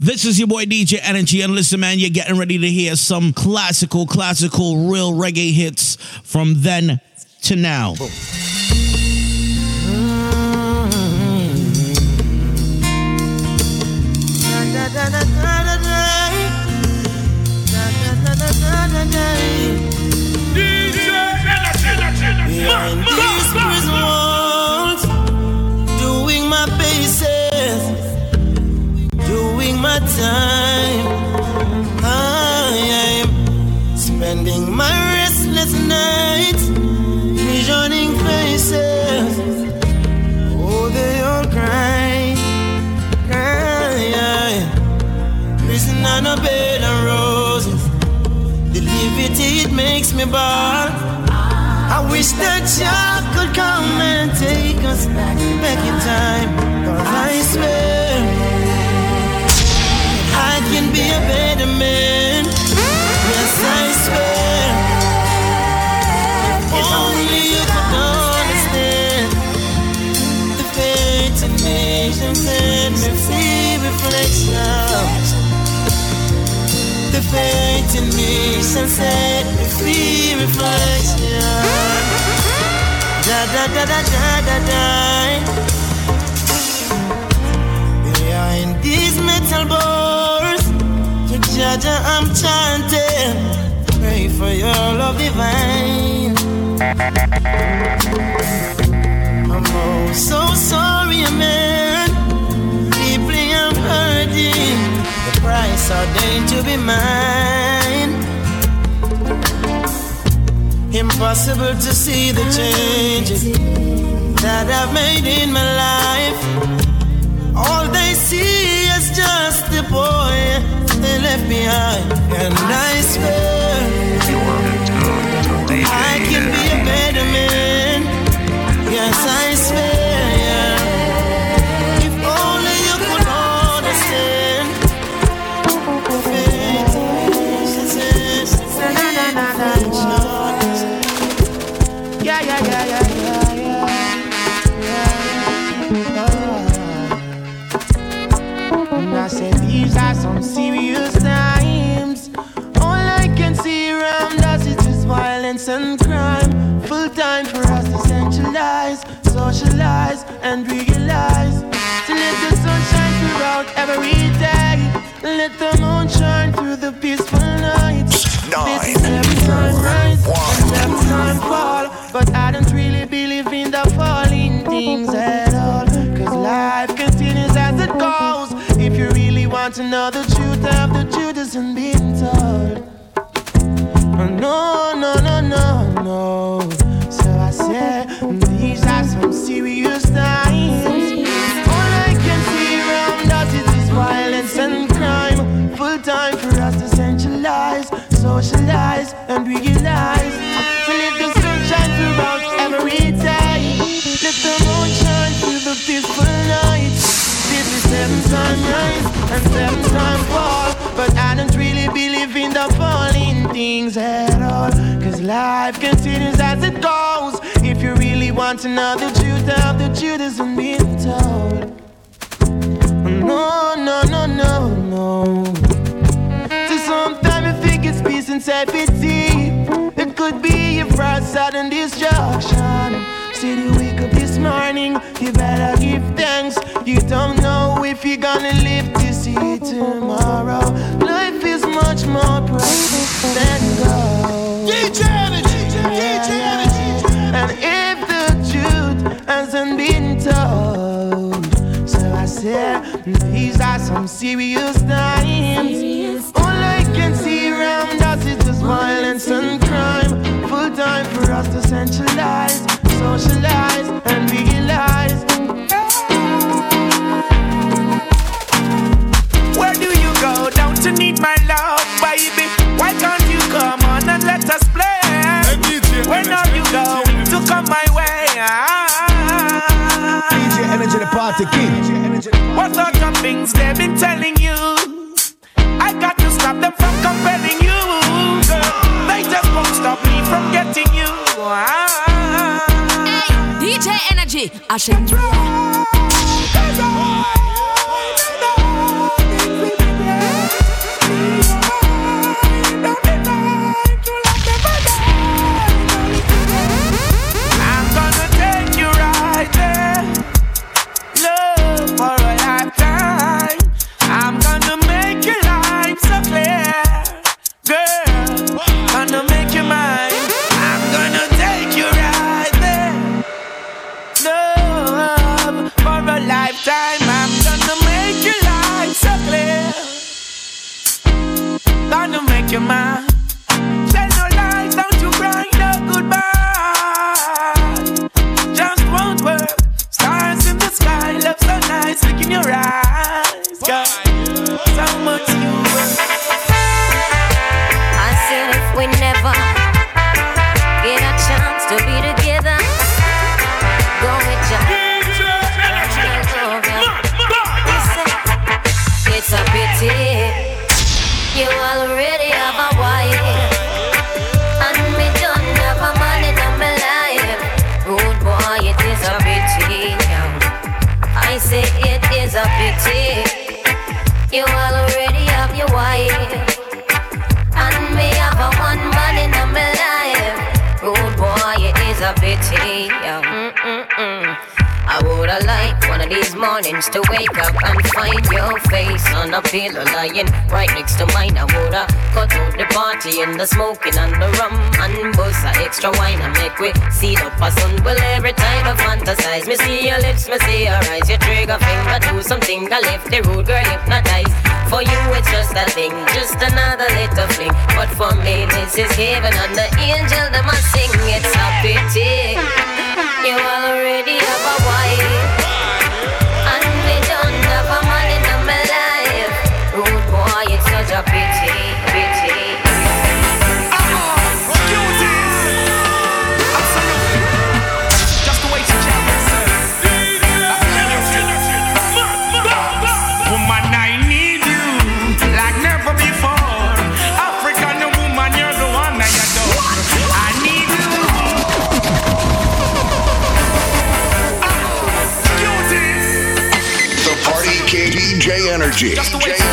This is your boy DJ Energy, and listen, man, you're getting ready to hear some classical, classical, real reggae hits from then to now. Behind these prison walls, time. I am spending my restless nights visioning faces. Oh, they all cry, cry. Prison on a bed of roses. The liberty it makes me ball. I wish that y'all could come and take us back, back in time. Cause I swear, Yes, I swear. If only you could understand the fate of nations and me see reflection. The fate in me free reflection. Da da da da da da da. Behind these metal bars, judge I'm chanting. Pray for your love divine. I'm oh so sorry, man. Deeply I'm hurting. The price ordained to be mine. Impossible to see the changes that I've made in my life. All they see is just the boy they left behind. And I swear I can be a better man. Yes, I Let the moon shine through the peaceful night. This is every time rise and every time fall. But I don't really believe in the falling things at all. Cause life continues as it goes. If you really want to know the truth of the truth isn't being told. No, no, no, no, no. So I said, these are some serious times. And realize. To let the sun shine throughout every day. Let the moon shine through the peaceful night. This is seven time rise and seven time fall. But I don't really believe in the falling things at all. Cause life continues as it goes. If you really want to know the truth of the truth isn't being told. No, no, no, no, no. So sometimes I think it's peace and safety. It could be your first sudden destruction. See you wake up this morning, you better give thanks. You don't know if you're gonna live to see tomorrow. Life is much more precious than gold. DJ Energy, DJ Energy. And if the truth hasn't been told, so I said, these are some serious times. Socialize, and realize. Where do you go down to need my love, baby? Why can't you come on and let us play? When are you going to come my way? DJ Energy, the party king. What sort of things they've been telling Energy, Ashen this is heaven and the angel that must sing. It's a pity Energy.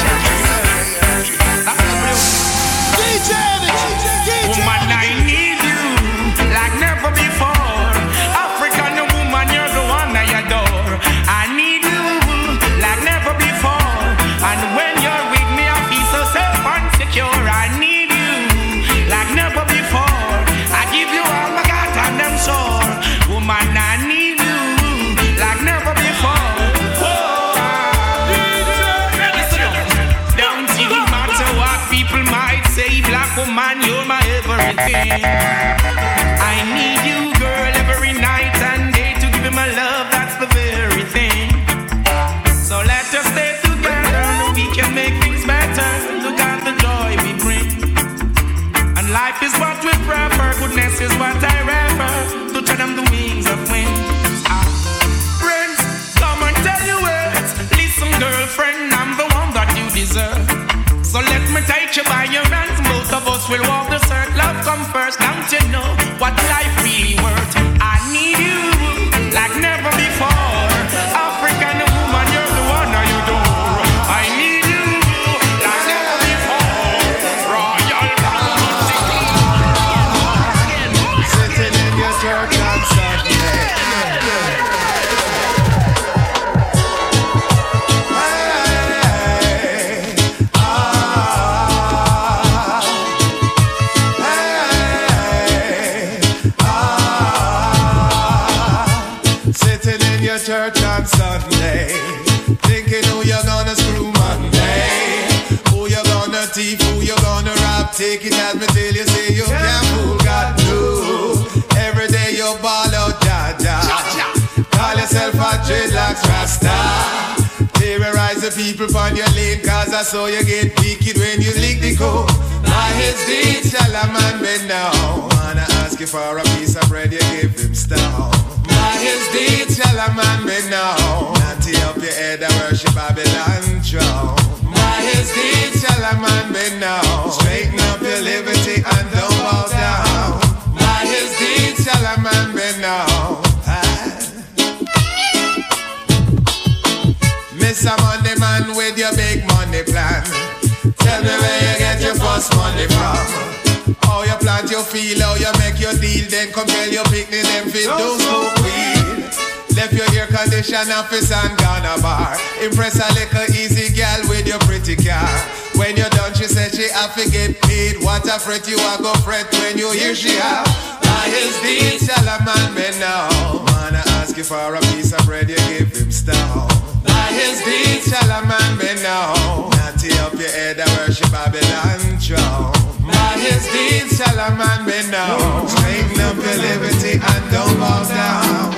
Everything. Circle. Love on Sunday, thinking who you're gonna screw Monday, who you're gonna thief, who you're gonna rob. Take it as me till you say you can't fool God. No, every day you ball out, ja ja. Call yourself a dreadlocks rasta. Terrorize the people on your lane, cause I saw you get wicked when you lick the code. By his deeds shall a man bend down. Wanna ask you for a piece of bread, you give him stone. His deeds shall a man bend down. Natty up your head and worship Babylon throne. By his deeds shall a man bend down. Straighten up your liberty and don't bow down. By his deeds shall a man bend down. Ah. Mr. Money Man with your big money plan. Tell me where you get your first money from. How you plant your feel, how you make your deal, then come tell your picnic them fit do smoke weed. Left your air condition office and gone a bar. Impress a little easy gal with your pretty car. When you're done, she said she have to get paid. What a fret you a go fret when you hear she have. His deeds shall a man be now. Wanna ask you for a piece of bread, you give him stone. His deeds shall a man be known. Natty up your head and worship Babylon throne. By his deeds shall a man be known. Straighten up your liberty and don't bow down.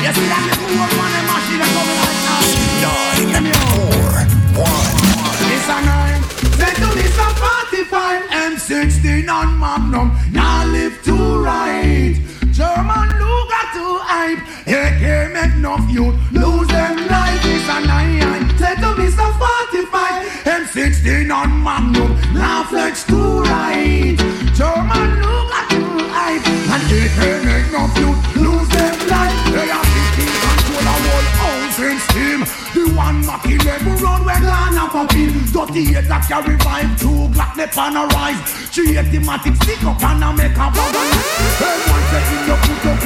Yes, we have the poor one and machine coming right now. Nine, four, one. This a nine. Say to me some 45 M16 on Magnum. Now live to right. German Luger hype. AK make enough youth lose them life. This a nine. Take to some 45 M16 on Magnum. Now flex to right. German Luger to hype. And AK make enough youth lose them life. They are 15 control a whole housing scheme. The one knocking every road where Ghana popping. Dirty eight that carry vibe, two Glock left on a rise. Three automatic stick up and a make a bag of Everyone saying you put up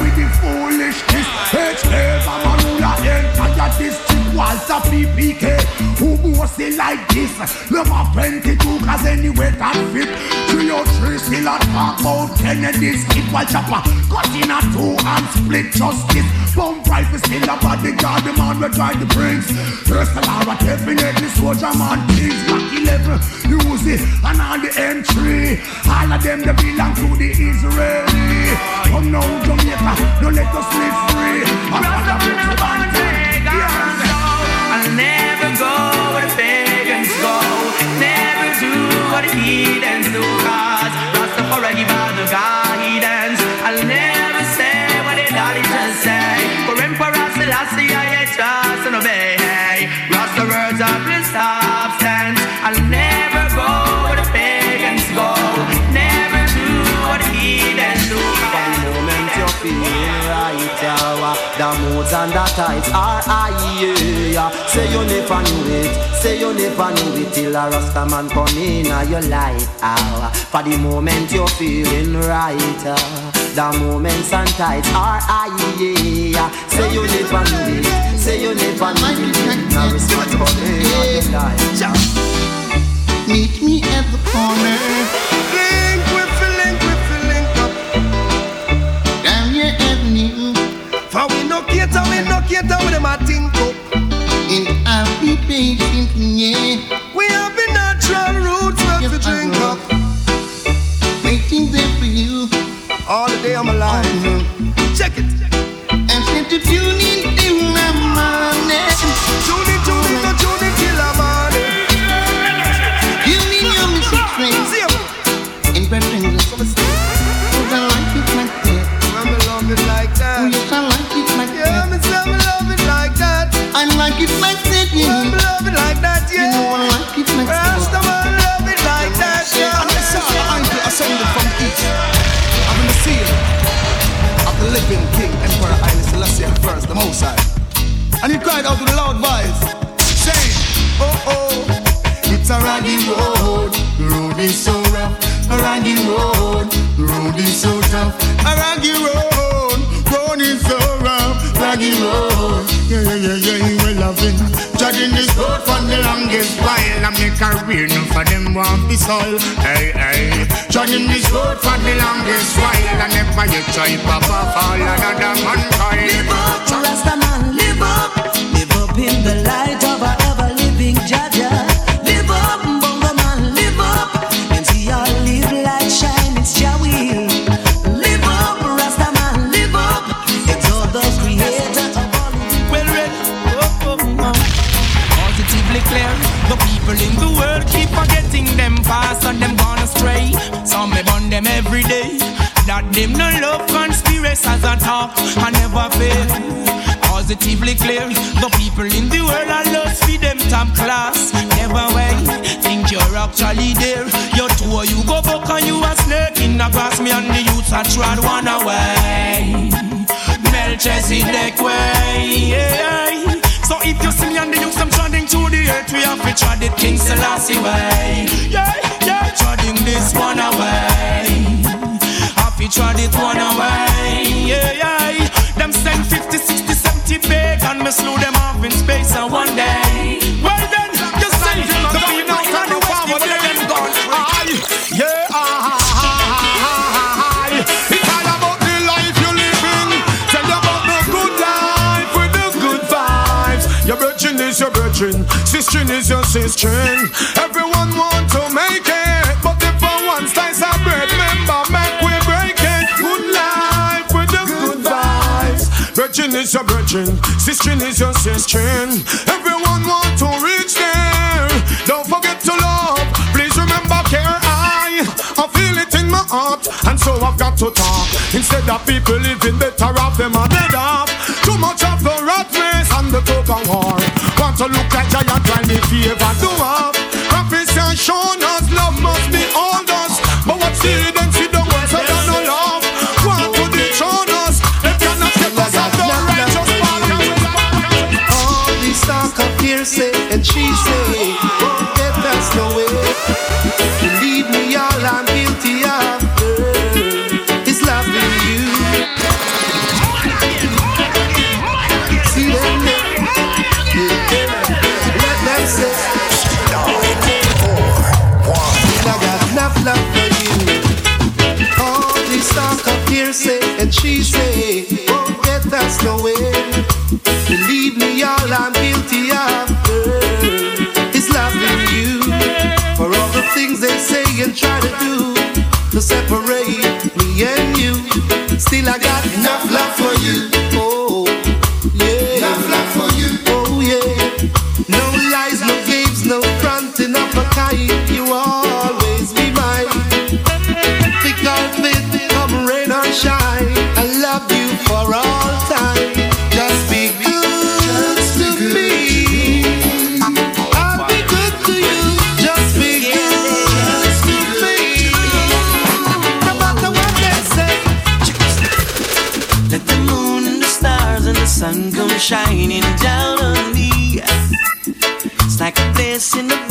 PPK. Who boast it like this? Plenty too, cause anyway that fit. Three or three still a talk about Kennedy's while chopper. Cut in a two and split justice. Bump rifle still a bodyguard, the man will drive the bricks. First all, definitely soldier man, things back 11, use it, and all the M3. All of them, they belong to the Israeli. Come now, Jamaica, don't let us live free. I'm not a heathens do. Cause Rastafari give the guidance. And are high, yeah. Say you never knew it, say you never knew it till a Rasta man come in your life, ah. For the moment you're feeling right, ah. The moments and tides are. Say you never knew it, say you never knew it. Now respect for me, your life. Meet me at the corner. Cater, with them a think up. And I'll be patient, yeah. Road. Yeah, yeah, yeah, yeah, he will love it. Judging this road for the longest while. I make a career, no for them want be soil. Hey, hey. Judging this road for the longest while. I never you try, Papa, fall another mankind. Live up, Rasta man, live up. Live up in the light of a them no love conspiracies at all. I never fail. Positively clear. The people in the world are lost for them top class. Never wait. Think you're actually there. You're two you go back and you a snake in the grass. Me and the youths are trod one away. Melchizedek way. Yeah. So if you see me and the youths, I'm treading through the earth, we have to tread it King Selassie way. Yeah, yeah, treading this one away. To it one away. Yeah, yeah. Them send 50, 60, 70 big and me slew them off in space and one day. Well then, you see, the people from the west, you hear them gone. Yeah, ah, ah, ah. It's all about the life you're living. Tell you about the good life with the good vibes. Your virgin is your virgin, sister is your sister. is your brethren, sister is your sister. Everyone want to reach there. Don't forget to love. Please remember care. I I feel it in my heart, and so I've got to talk. Instead of people living better off, them are dead off. Too much of the rat race and the token war. Want to look like giant, try me favor Do have. Prophecy shown us love must be all us, but what's the she say, oh, yeah, that's the way. Believe me, all I'm guilty of, girl, is loving you. For all the things they say and try to do to separate me and you, still I got enough love for you. in the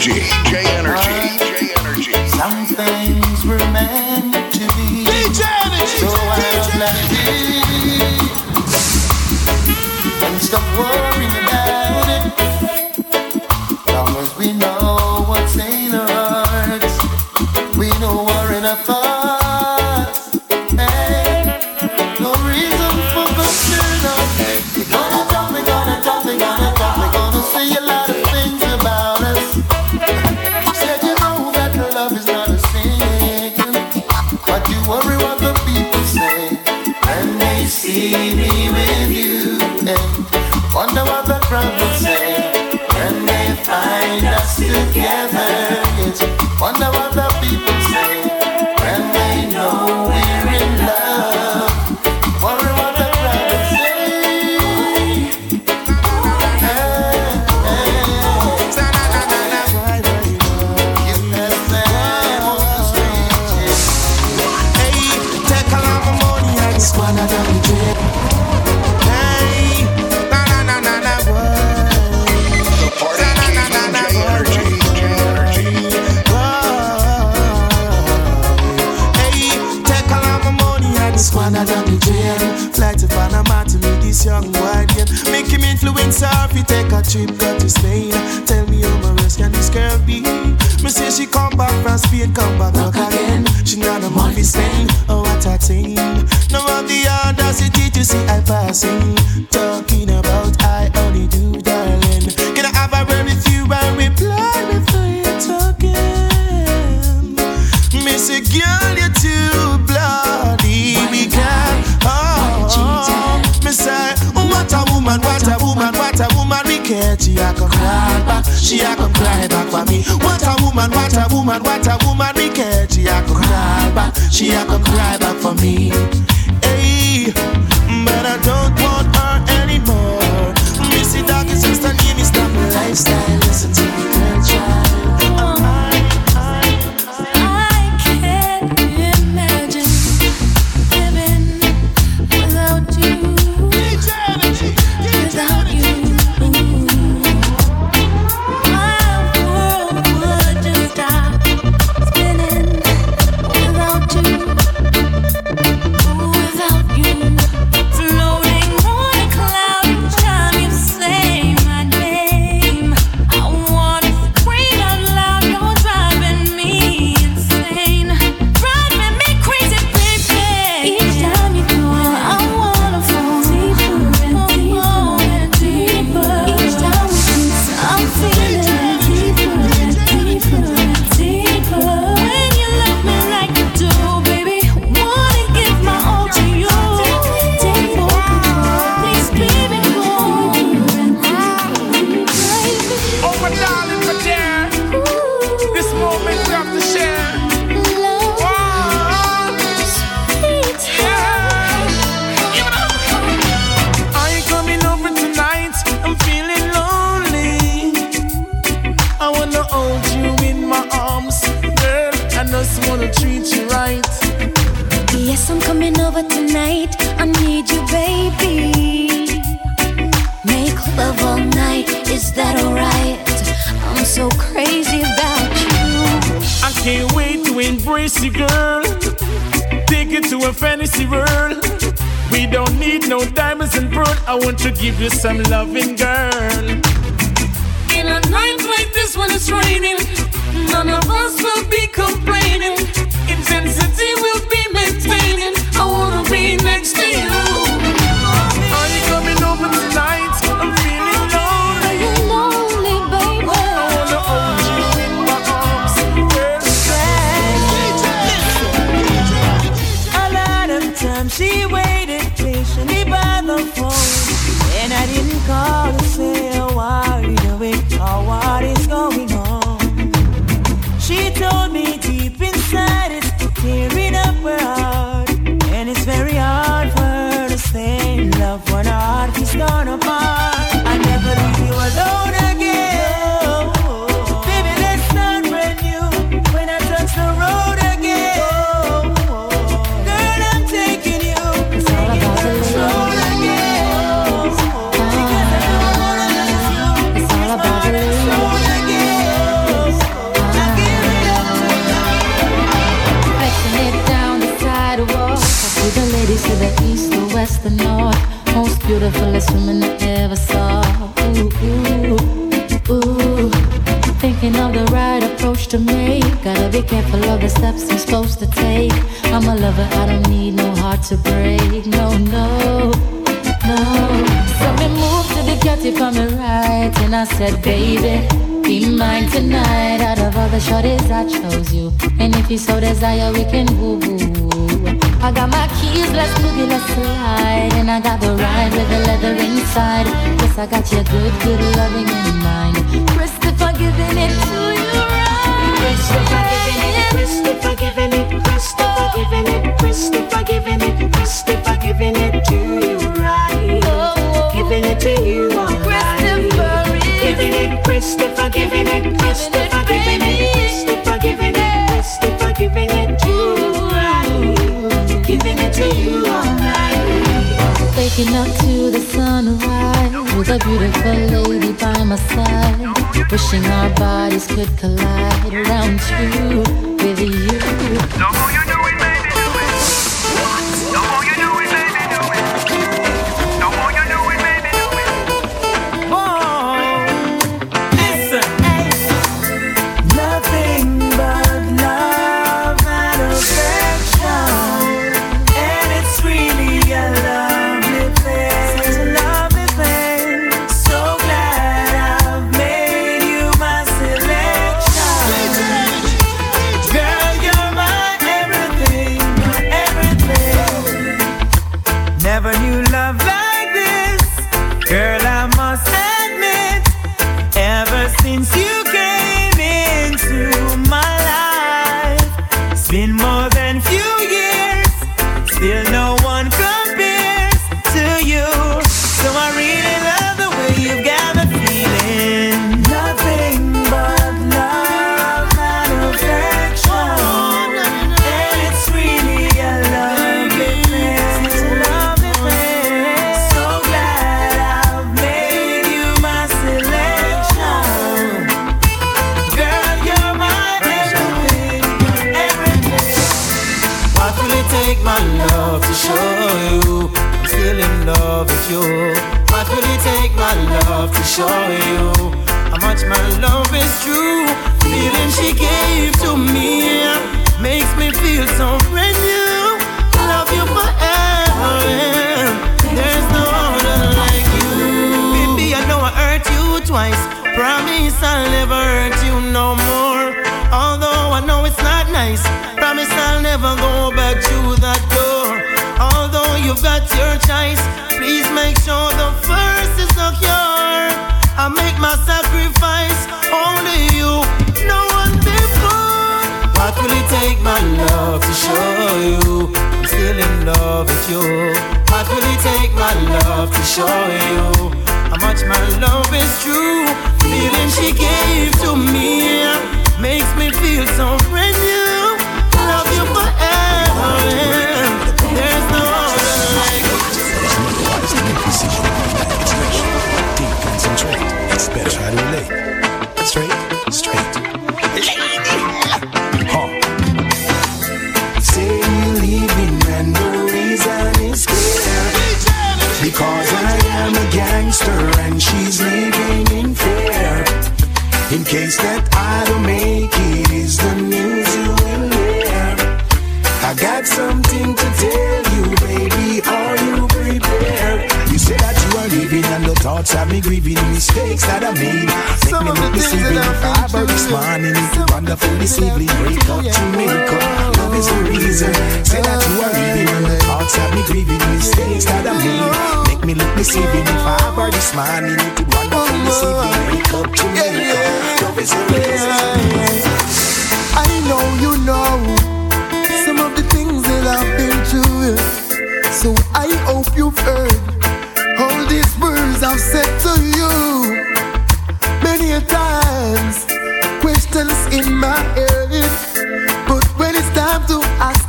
Verde. she a come cry back for me. What a woman, what a woman, what a woman we care. She a come cry back, she a come cry back for me. Hey, but I don't want her anymore. Missy doggy sister, give me stop lifestyle. baddest woman I ever saw. Ooh, ooh, ooh. Thinking of the right approach to make. Gotta be careful of the steps I'm supposed to take. I'm a lover, I don't need no heart to break. No, no, no. So we moved to the catty from the right, and I said, baby. Be mine tonight. Out of all the shorties, I chose you. And if you so desire, we can woo woo. I got my keys, let's boogie, let's slide. And I got the ride with the leather inside. Yes, I got your good, good loving in mind. Christopher giving it to you right. Christopher giving it, Christopher giving it, Christopher giving it, Christopher giving it, Christopher giving it to you right. Oh. Giving it to you right, Christopher giving it, Christopher giving it, Christopher. Up to the sunrise with a beautiful lady by my side. Wishing our bodies could collide around you with you. case that I don't make it is the news you will hear. I got something to tell you, baby. Are you prepared? You say that you are leaving, and the thoughts have me grieving. Mistakes that I made make Some me look deceiving. have this morning, wonderful this evening. Break up to make up love is the reason. Say that you are real. thoughts have me grieving, mistakes that I made. Make me look deceiving. If I have her this morning, it would wonderful this evening. Wake up to me. Love is the reason. I know you know some of the things that I've been through. So I hope you've heard all these words I've said to you many times. Questions in my head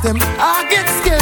them. I get scared.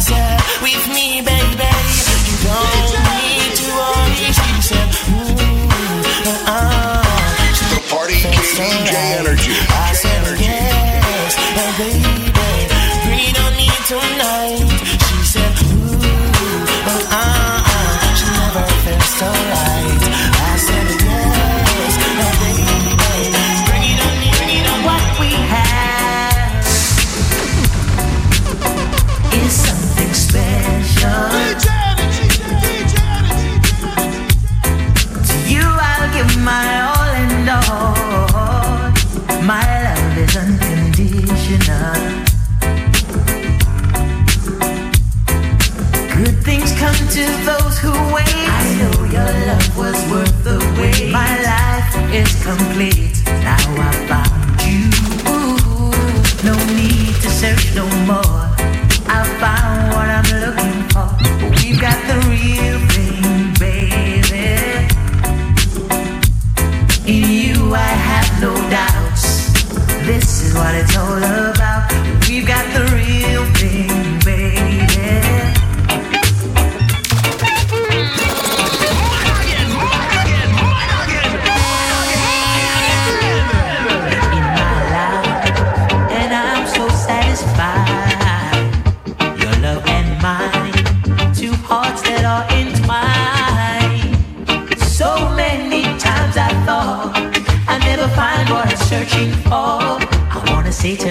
yourself with me, baby. You don't need to worry, she said. Ooh, uh-uh. It's the party KDJ energy. I said yes, oh, baby. Breathe on me tonight. She said, ooh, uh-uh. She never felt so complete. Now I found you. No need to search no more. Satan.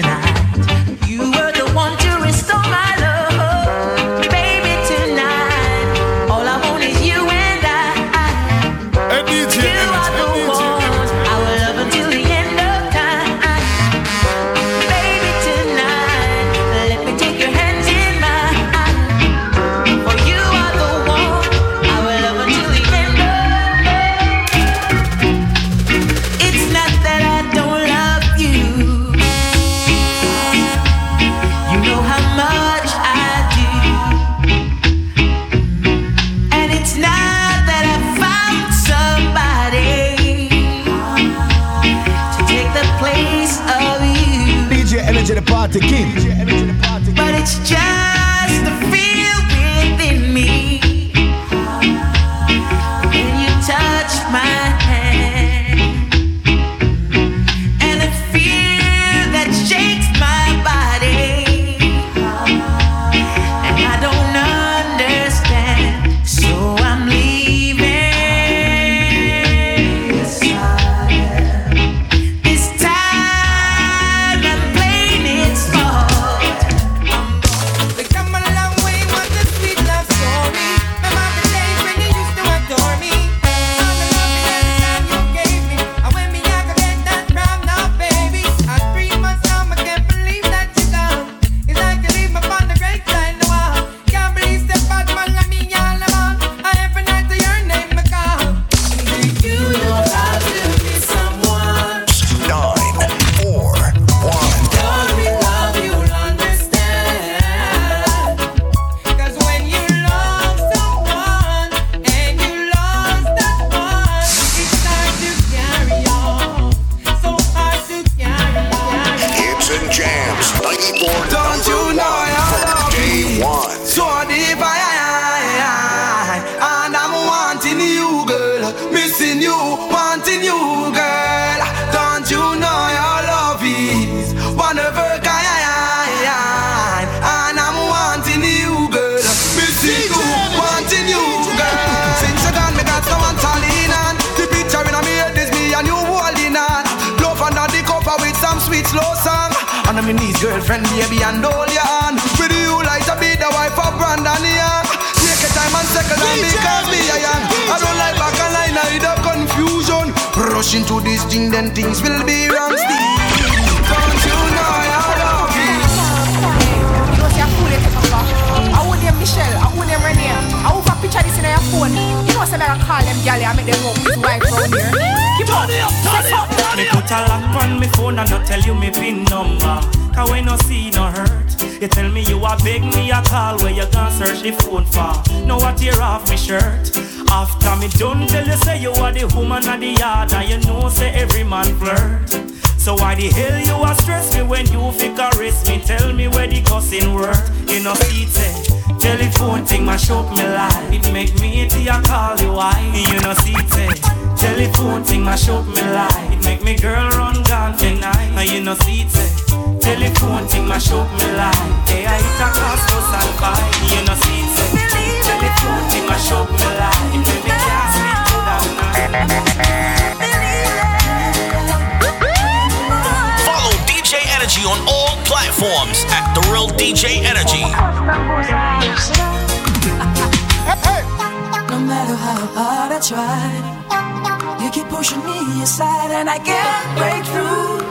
Girlfriend, baby, and all ya on. With you like to be the wife of Brandon Young. Take your time and settle down because me a young. I don't like back and line, I the confusion. Rush into this thing, then things will be wrong still. Don't you know I love you? You know, see a fool you take. I want them Michelle, I want them Renee. I want to picture this in your phone. You know, say I call them gal and make them walk with wife round here. Keep on, say something. Me put a lock on me phone and not tell you me pin number. Cause when no see no hurt. You tell me you a beg me a call where you gonna search the phone for. Now I tear off me shirt. After me done tell you say you are the woman of the yard and you know say every man flirt. So why the hell you a stress me when you fi caress me? Tell me where the cussing work. You know see. Telephone thing mash up me life. It make me till I call you why. You know see it. Telephone thing mash up me life. It make me girl run gone tonight. And you know see it. Telephone thing mash up me life. Hey, I hit a class bus and buy. You know see it. Telephone thing mash up me life. It make me can't sleep good night. Energy on all platforms at The Real DJ Energy. No matter how hard I try, you keep pushing me aside and I can't break through.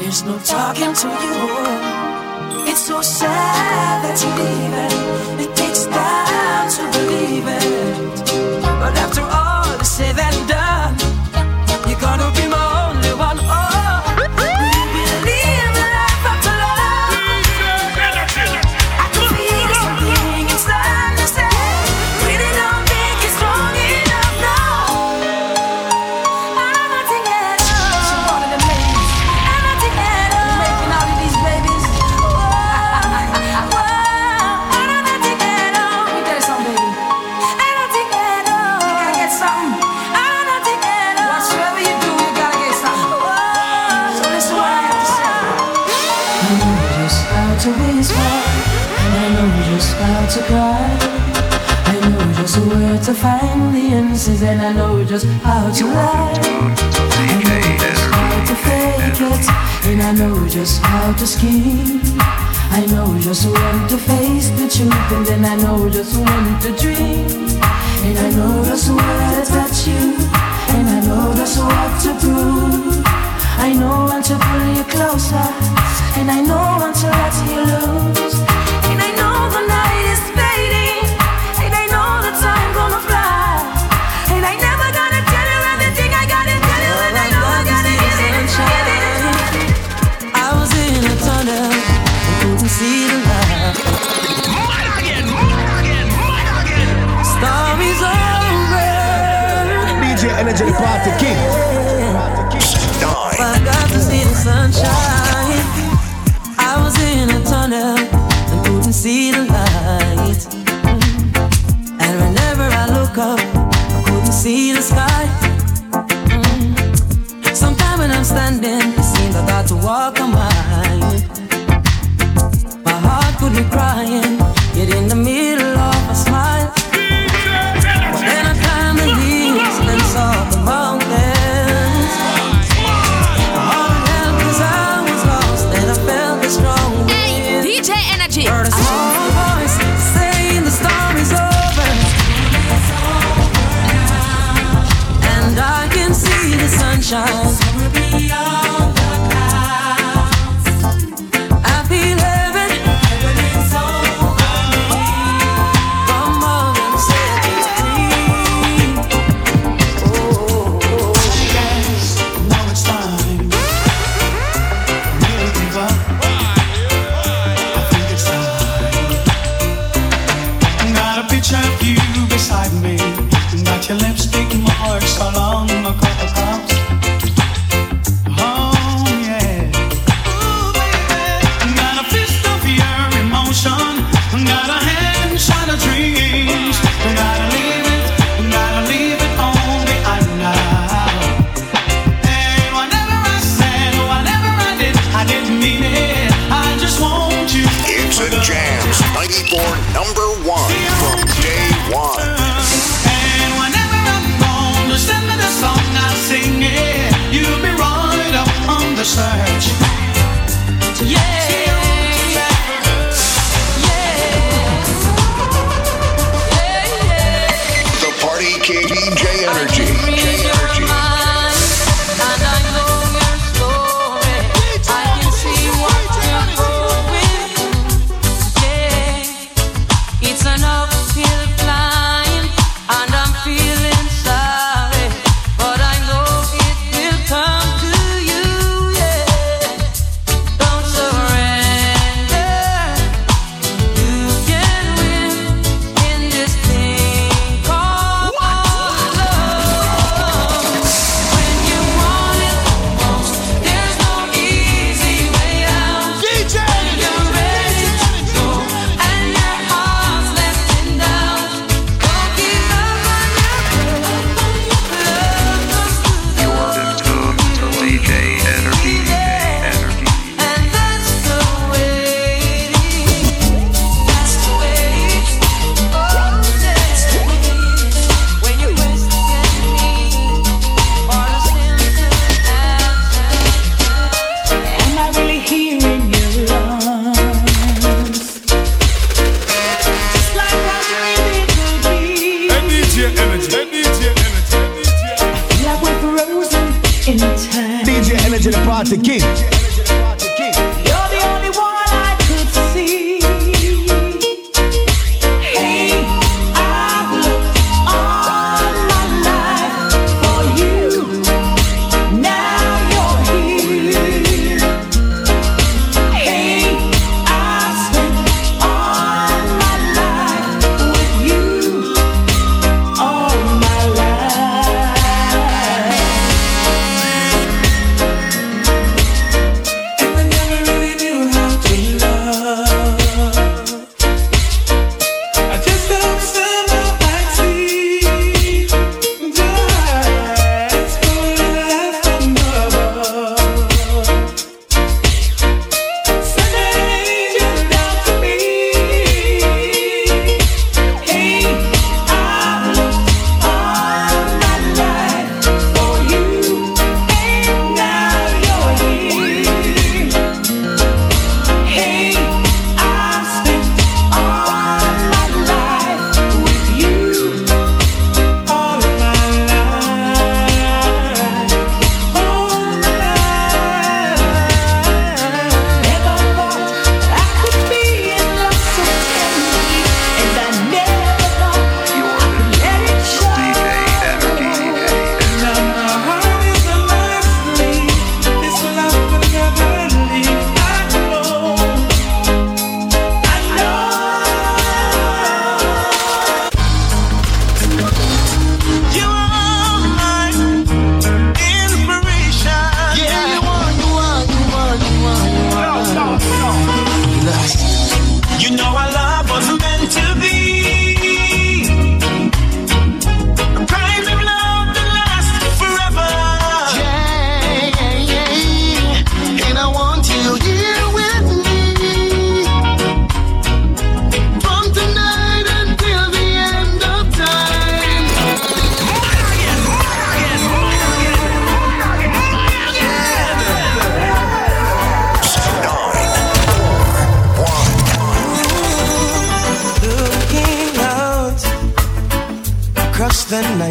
There's no talking to you. It's so sad that you're leaving. It takes time to believe it. But after all is said and done, to find the answers, and I know just how to lie. I know just how to fake it, and I know just how to scheme. I know just when to face the truth, and then I know just when to dream. And I know just where to touch you, and I know just what to prove. I know when to pull you closer, and I know when to let you loose. Energy Party King. I got to see the sunshine. I was in a tunnel and couldn't see the light. And whenever I look up, I couldn't see the sky. Mm. Sometime when I'm standing, it seems I got to walk a mile. You beside me. Got your lipstick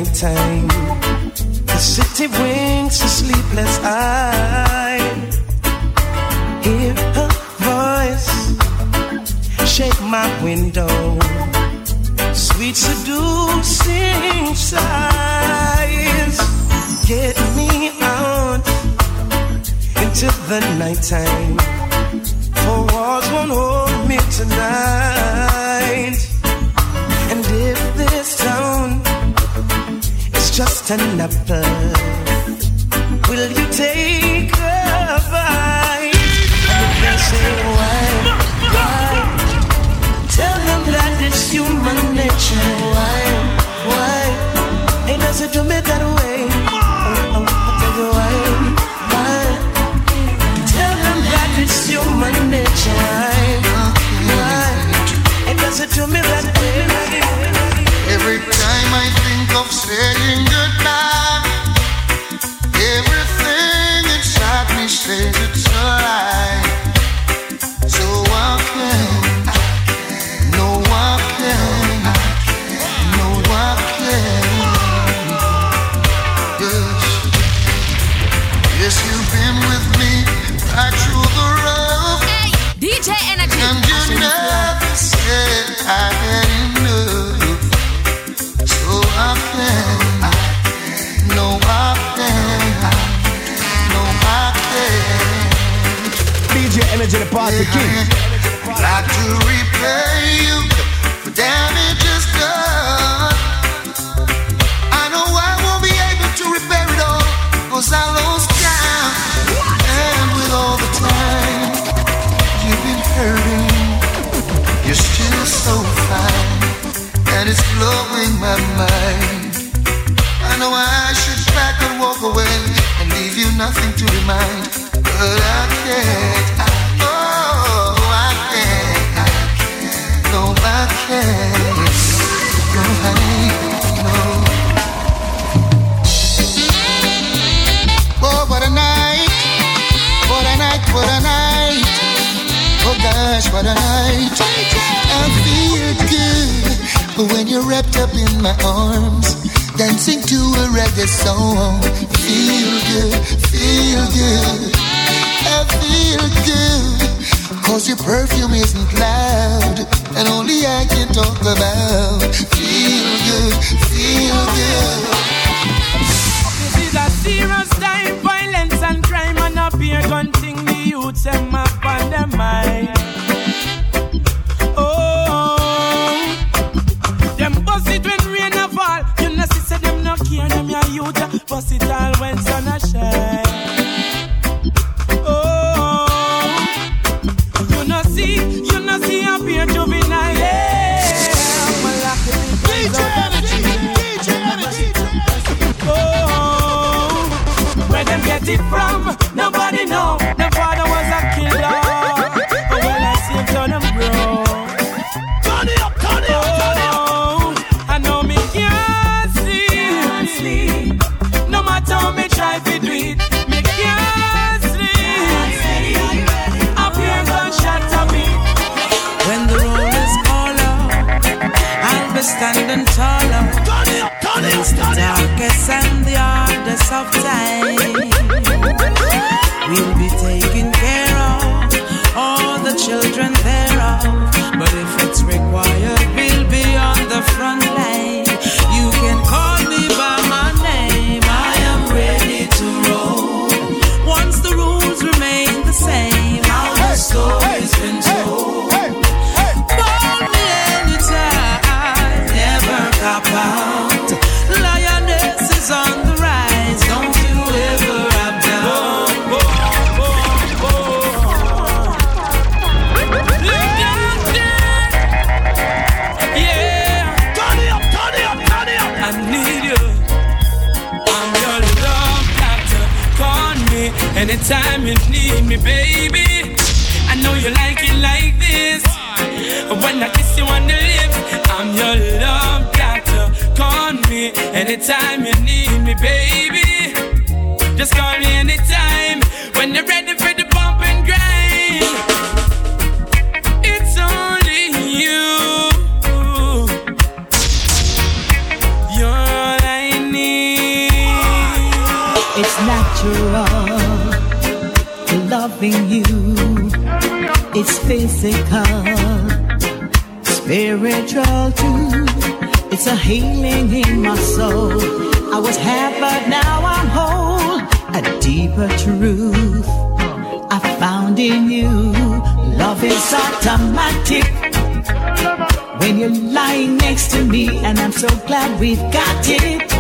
nighttime, the city winks a sleepless eye. Hear her voice shake my window, sweet seducing sighs. Get me out into the nighttime. For walls won't hold me tonight. Just another, will you take a bite? If they say why, why? Tell them that it's human nature. Why, why? It doesn't do me that way. Oh, oh, you why, why? Tell them that it's human nature. Why? Why? It doesn't do me that way. Of saying goodbye, The king. Like to repay you for damages done. I know I won't be able to repair it all, cause I lost count. And with all the time you've been hurting, you're still so fine, and it's blowing my mind. I know I should back and walk away and leave you nothing to remind, but I can't. Oh, what a night. What a night, what a night. Oh, gosh, what a night. I feel good when you're wrapped up in my arms, dancing to a reggae song. Feel good, feel good. I feel good. Cause your perfume isn't loud. And only I can talk about. Feel good, feel good. This is a serious time, violence and crime and up here gun thing the youths them up on their mind. Oh, them bust it when rain a fall. You know see them no care them your youth bust it all when anytime you need me, baby. I know you like it like this. When I kiss you on the lips, I'm your love doctor. Call me anytime you need me, baby. Just call me anytime when you're ready for the loving you. It's physical, spiritual too. It's a healing in my soul. I was half, but now I'm whole. A deeper truth I found in you. Love is automatic when you're lying next to me, and I'm so glad we've got it.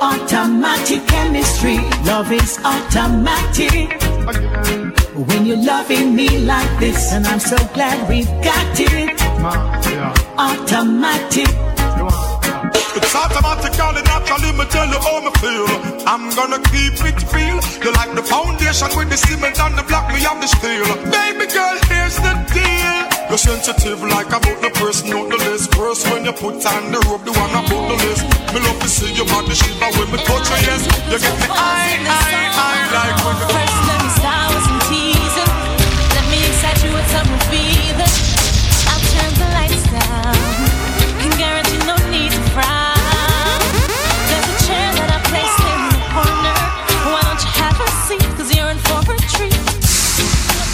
Automatic chemistry, love is automatic. When you're loving me like this, and I'm so glad we've got it. Automatic. It's automatic, automatically, naturally, me tell you how me feel. I'm gonna keep it real. You like the foundation with the cement and the block, me have the steel. Baby girl, here's the deal. You're sensitive like about the person on the list. First when you put on the rope, the one I about the list. Me love to see your body shiver when me touch your yes. You get me I, I, I like when you First, let me start with some teasing. Let me excite you with some feeling. I'll turn the lights down. Can guarantee no need to frown. There's a chair that I placed in the corner. Why don't you have a seat? Cause you're in for a treat.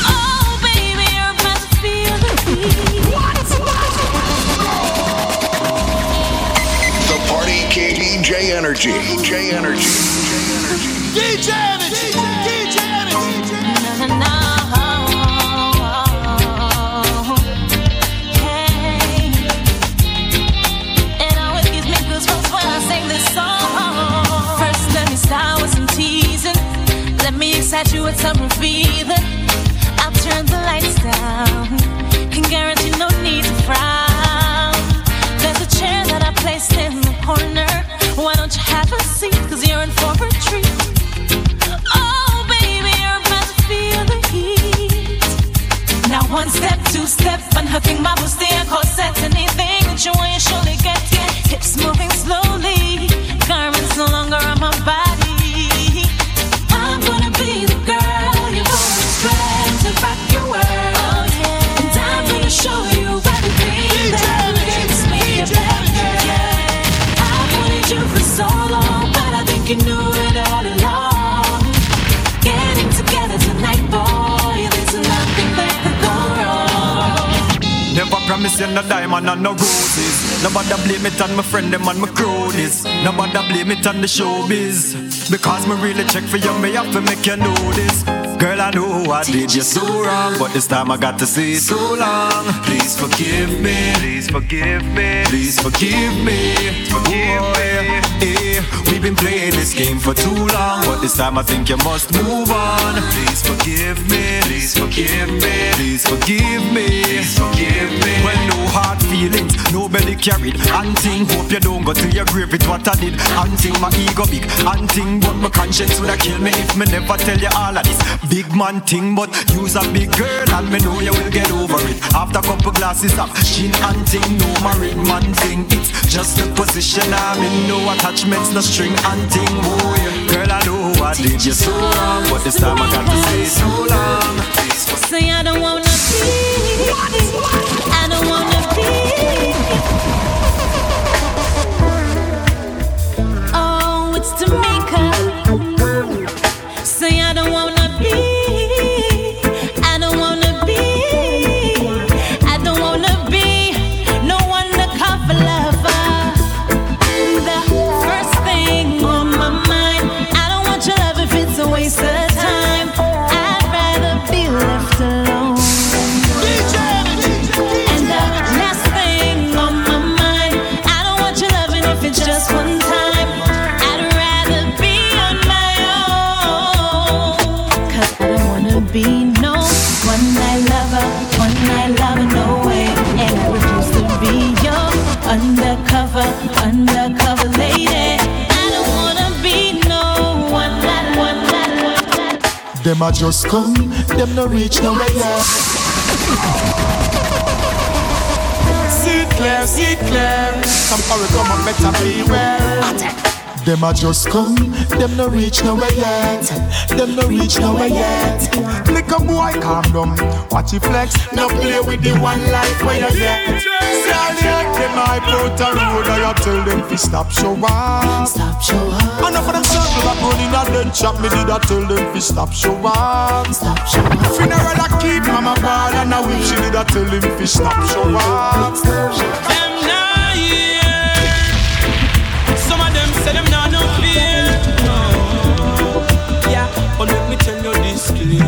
Oh, baby, you're about to feel the heat. The Party King DJ Energy. DJ Energy. DJ Energy. Excite you with some feeling. I'll turn the lights down. Can guarantee no need to frown. There's a chair that I placed in the corner. Why don't you have a seat? Cause you're in for a treat. Oh, baby, you're about to feel the heat. Now one step, two step, unhooking my bustier corset. Anything that you want, you surely get. Hips moving slowly, Promise you no diamond and no roses. Nobody blame it on my friend them and my cronies. Nobody blame it on the showbiz. Because me really check for you, me have to make you know this. Girl, I know I did you so wrong, but this time I got to say so long. Please forgive me. Please forgive me. Please forgive me. Forgive me. Eh, we've been playing this game for too long, but this time I think you must move on. Please forgive me. Please forgive me. Please forgive me. Please forgive me. Well, no hard feelings, nobody carried. Hunting, hope you don't go to your grave with what I did. Hunting, my ego big. Hunting, but my conscience would have killed me if me never tell you all of this. Big man thing, but you's a big girl and me know you will get over it. After couple glasses of gin and ting, no married man thing. It's just the position I'm in, no attachments, no string and ting. Oh yeah, girl I know I did you so wrong, but this time I got to say so long. Say I don't wanna be. I don't wanna Them a just come, them no reach nowhere yet. See it clear, see it clear. Some hurry come on, better beware. Them a just come, them no reach nowhere yet. Them no reach nowhere yet. Little boy, calm down. Watch it flex. No play with the one life where you get. Sally, them I put a road. I tell them to stop show up. Stop show up. Enough of them circle that running and then chop me. Did I tell them to stop show up? Stop show up. Funeral I keep mama ball and I whip. She did I tell him to stop show up. Them not here. But let me tell you this clear.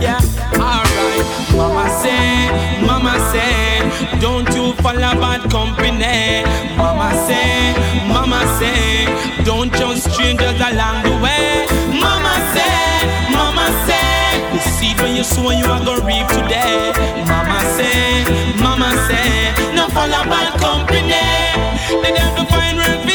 Yeah, alright. Mama say, Mama say, don't you follow bad company. Mama say, Mama say, don't just strangers along the way. Mama say, Mama say, the seed when you sow you are gonna reap today. Mama say, Mama say, no follow bad company. They have to find real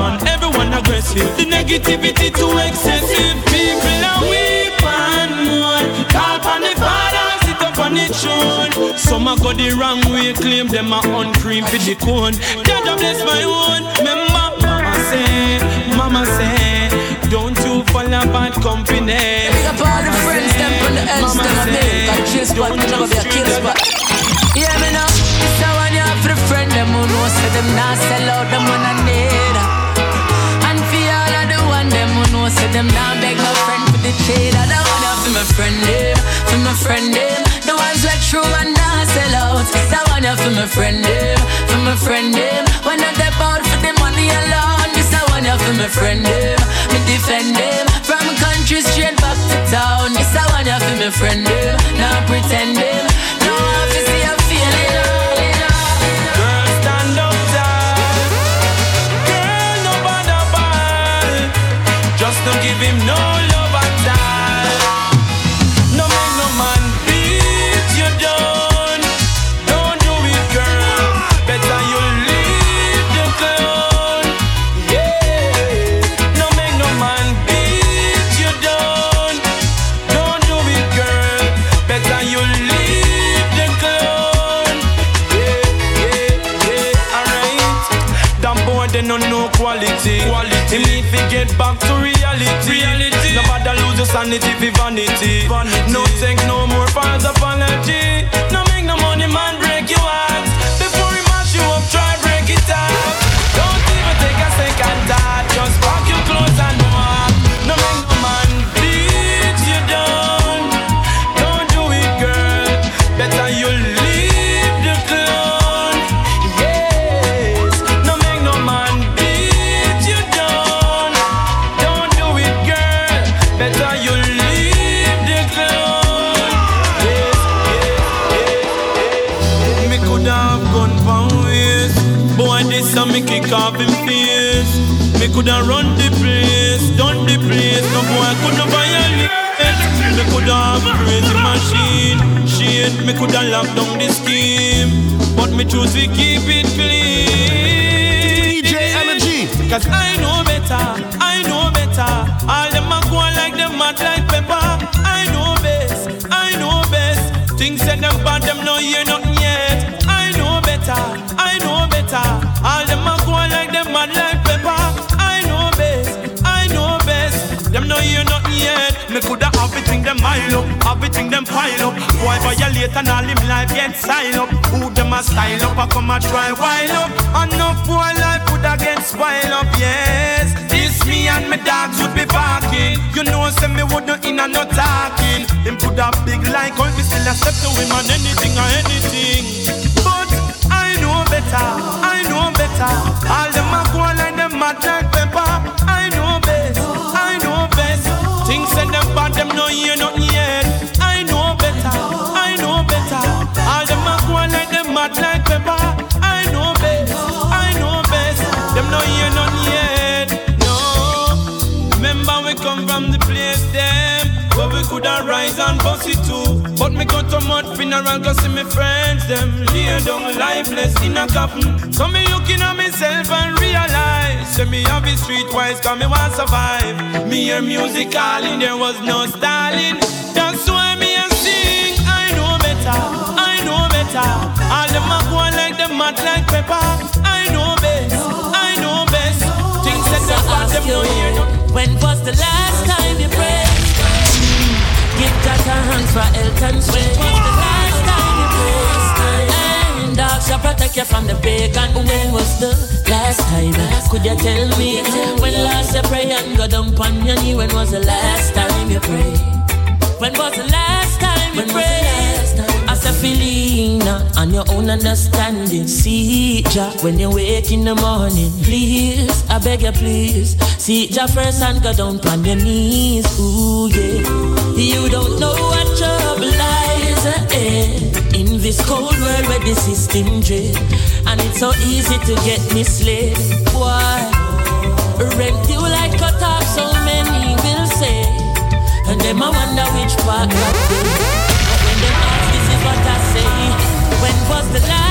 man, everyone aggressive. The negativity too excessive. People are weep and mourn. Call on the father, sit up on the throne. Some a go the wrong way, claim them a uncream for the cone. God bless my own. Remember, mama say, mama say, don't you follow bad company. Big up all the friends, them from the ends, them a big. Got chill spot, me never be a kill spot. Yeah, me know. This a one you have for the friend, them who know, say them not sell out, them when I need. Them not beg no friend for the trade. I don't wanna for my friend, them, for my friend, them. The ones that true and not sell out. One you for my friend, them, for my friend, them. When I step out for the money alone, this a one you for my friend, them. Me defend them from country straight back to town. This a one you for my friend, them. Not pretend them. Vanity. vanity. No take no more false apology. Coulda run the place, done the place. No boy coulda violate. Me coulda have crazy machine. Shit, me coulda lock down the scheme. But me choose to keep it clean. DJ Energy. Cause I know better, I know better. All them a go like them mad like pepper. I know best, I know best. Things that them bad, them no hear nothing yet. I know better, I know better. All them a go like them mad like think them mile up, it them pile up. Boy violate and all him life get sign up. Who them a style up, I come a try while up. Enough boy life coulda get spoil up, yes. This me and my dogs would be barking. You know, say me would not in and no talking. Him coulda big like all me still a step to him on anything or anything. But I know better, I know better. All them a go on like them mad like Things say them bad, them no hear nothing yet. I know better, I know better. All them a go like them mad like pepper. I know best, I know best. Them no hear nothing yet. No, remember we come from the place them where we coulda rise and bust it too. Me go to mud funeral go see me friends them lay down lifeless in a coffin. So me looking at myself and realize say me have it streetwise 'cause me want survive. Me hear music calling, there was no styling. That's why me a sing. I know better, I know better. All them a go like them mad like pepper. I know best, I know best. Things that them bad, them no hear. When was the last time you prayed? God a hands for health and strength. When was the last time you prayed? And dogs shall protect you from the pagan. When was the last time? Could you tell me? When last you pray and go down on your knee? When was the last time you prayed? When was the last time you prayed? As a feeling on your own understanding. See Jah when you wake in the morning. Please, I beg you, please. See Jah first and go down on your knees. Ooh, yeah. You don't know what trouble lies ahead. In this cold world where the system dread. And it's so easy to get misled. Why? Rent you like cut off, so many will say. And them I wonder which part got When was the last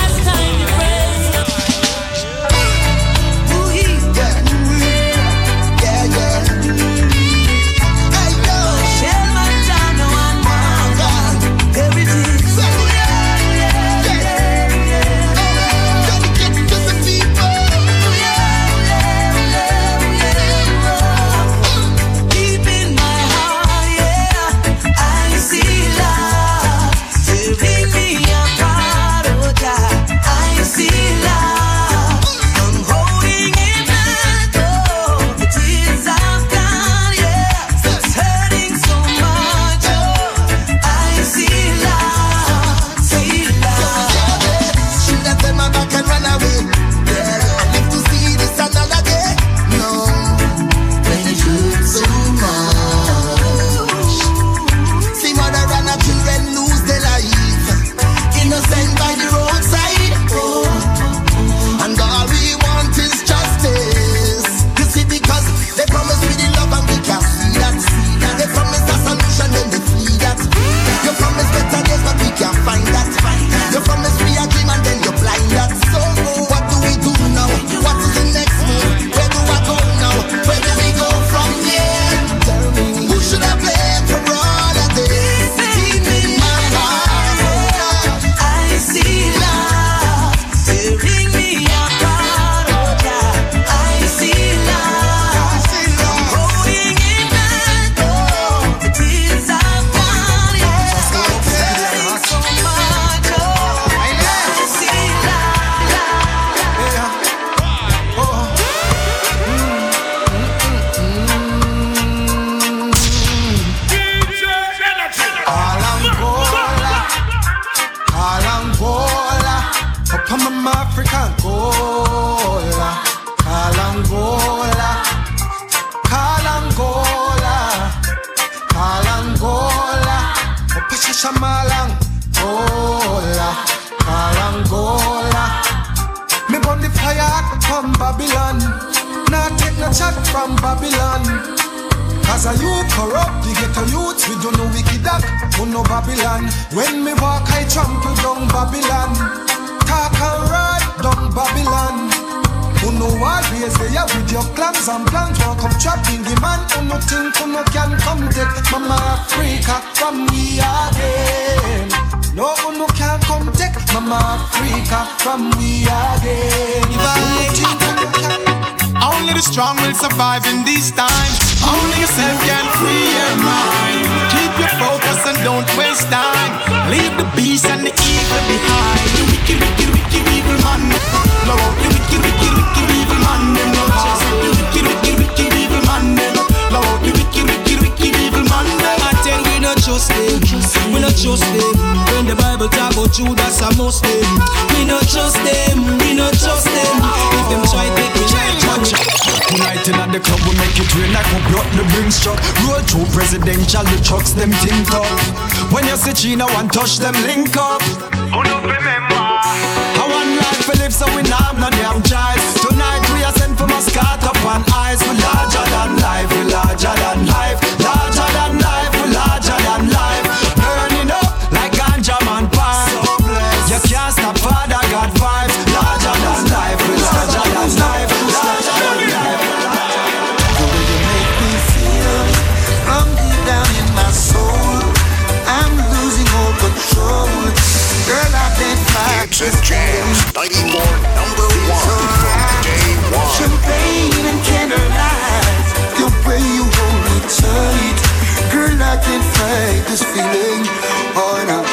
Cause a you corrupt, get a youth, we don't know wicked act, who no Babylon. When me walk, I trample down Babylon. Talk and ride down Babylon. Who ways they are with your plans and plans Walk up trapping the man who no think who no can come take Mama Africa from me again No who no can come take Mama Africa from me again If I think who no can Only the strong will survive in these times. Only yourself can free your mind. Keep your focus and don't waste time. Leave the beast and the evil behind. The wicked, wicked, wicked, evil man. Out the wicked, wicked, wicked, evil man. No the wicked, wicked, wicked, trust them, we not trust them. When the Bible talk about Judas and Muslim, we not trust them, we not trust them. If them try take we try touch. Tonight in at the club we make it rain like we brought the bring struck Roll through presidential, the trucks them think up When you see China one touch them link up Who don't remember? I want life to live so we not have no damn choice Tonight we are sent from a scat up on ice We larger than life, we larger than fight Hits and jams, 94 number one from day one. champagne and candlelight. The way you hold me tight. Girl, I can't fight this feeling. Oh, no.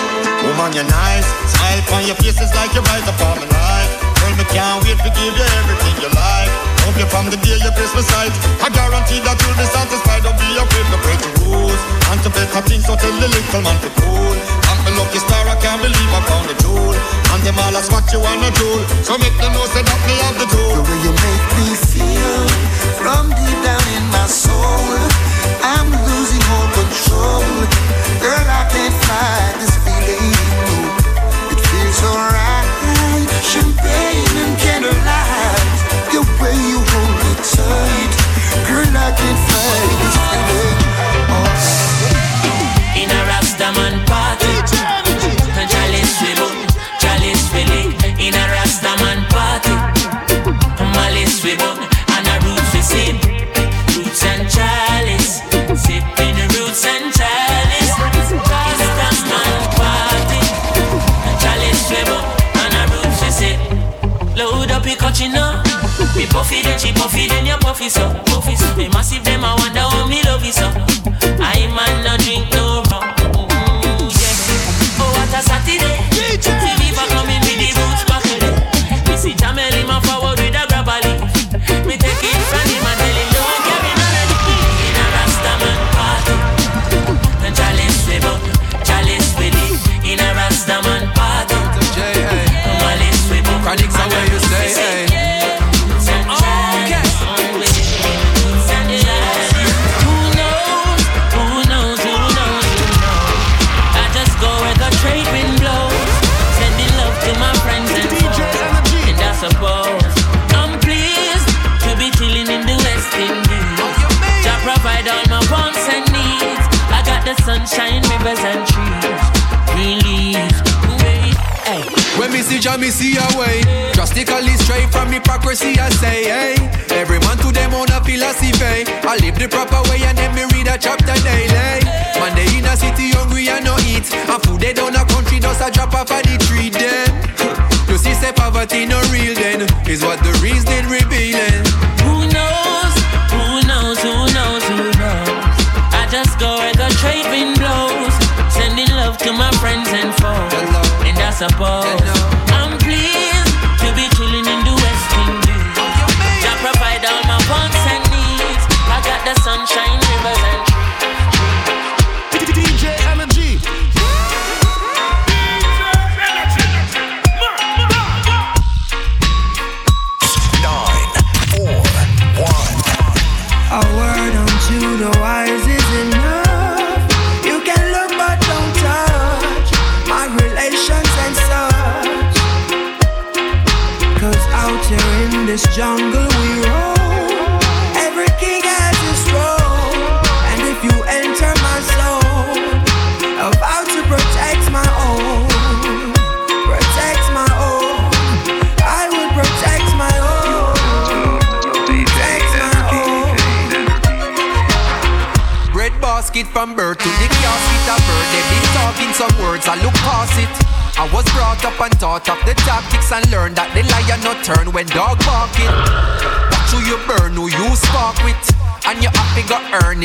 Woman, you're nice. Smile on your face is like you're right upon my life. Girl, me can't wait to give you everything you like. Hope you from the day you place my sight. I guarantee that you'll be satisfied. Don't be afraid to break rules. And to better things, so tell the little man to cool. I'm the lucky star, I can't believe I found the jewel. And them all ask what you wanna do. So make them know say that me have the tool. The way you make me feel from deep down in my soul. I'm losing all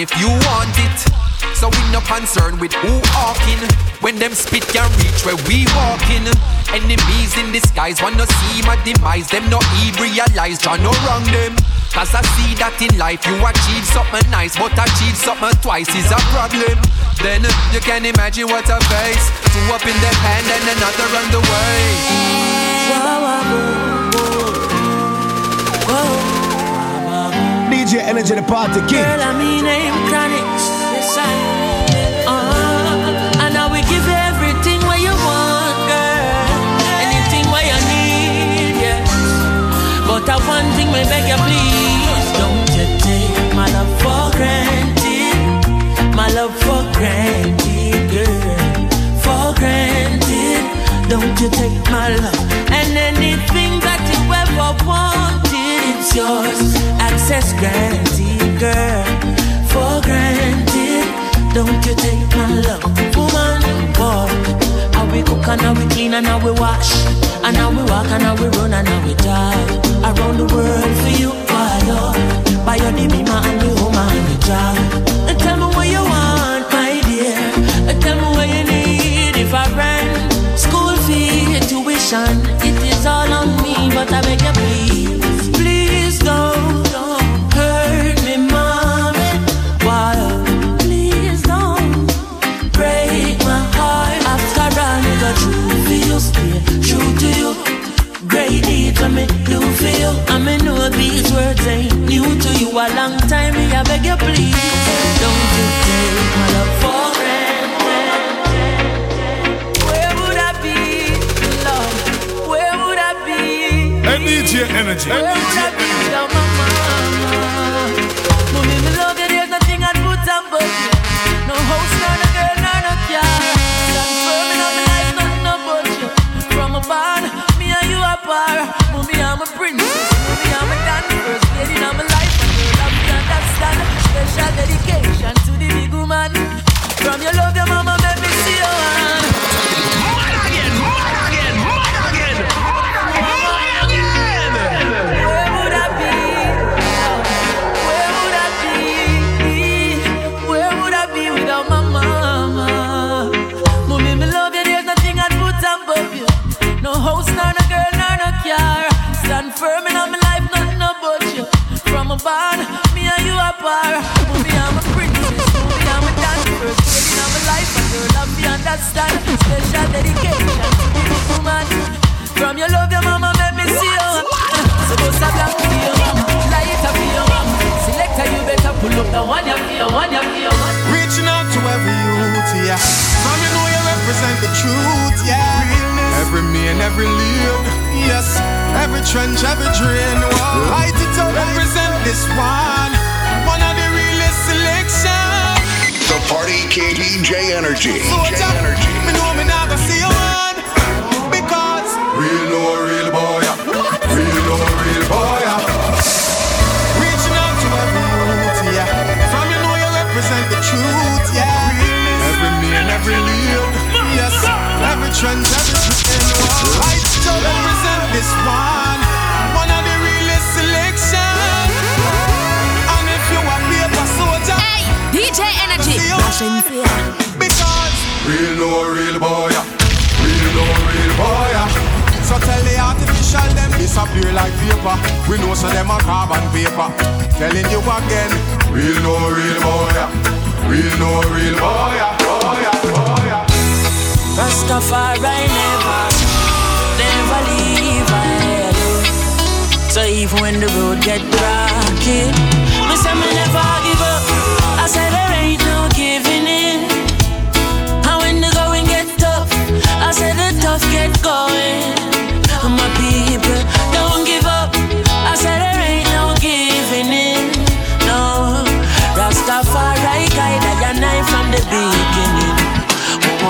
if you want it. So we no concern with who hawking When them spit can reach where we walking. Enemies in disguise wanna see my demise. Them no even realize try no wrong them. Cause I see that in life you achieve something nice But achieve something twice is a problem. Then you can imagine what I face Two up in the hand and another on the way DJ Energy the Party King. Girl, I mean name chronic. Yes, I. Uh, and I will give you everything what you want, girl. Anything what you need, yes. But I one thing, may beg you please, don't you take my love for granted, my love for granted, girl, for granted. Don't you take my love and anything that you ever wanted, it's yours. Access granted, girl, for granted. Don't you take my love, woman, boy. How we cook and how we clean and how we wash, and how we walk and how we run and how we drive around the world for you, yo? Buy your the mima and the home and the job. And DJ Energy. Where would I be without my mama? Mommy, me love you. There's nothing I'd put above you. No house, nor no girl, nor no car. Stand firm in all my life, nothing about you. From a barn, me and you are par. Mommy, I'm a princess. Mommy, I'm a dance first lady in my life. And you love me, understand. Special dedication and you are par. I'm a princess. Mommy, I'm a dance first lady in my life. And your love me understand. Special dedication to the woman. From your love, your mama made me see you. So go stop black for you, light up for you. Selector, you better pull up the one you feel, one you feel. Reaching out to every youth, yeah. From you know you represent the truth, yeah. Every man, every league, yes. Every trench, every drain, wow. Light it up, represent this one. One Party King DJ Energy. Soldier, disappear like vapor. We know so them a carbon paper. Telling you again, Real no real boy. Real no real boy. Boy, boy. Rastafari never, never leave I. So even when the road get rocky, me say me never give up. I say there ain't no giving in. And when the going get tough, I say the tough get going.